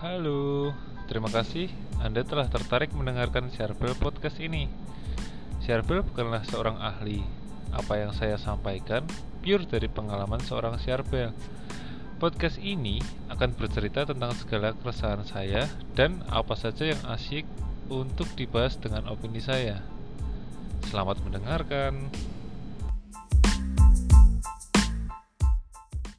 Halo, terima kasih Anda telah tertarik mendengarkan Syarbel podcast ini. Syarbel bukanlah seorang ahli. Apa yang saya sampaikan pure dari pengalaman seorang Syarbel. Podcast ini akan bercerita tentang segala keresahan saya dan apa saja yang asyik untuk dibahas dengan opini saya. Selamat mendengarkan.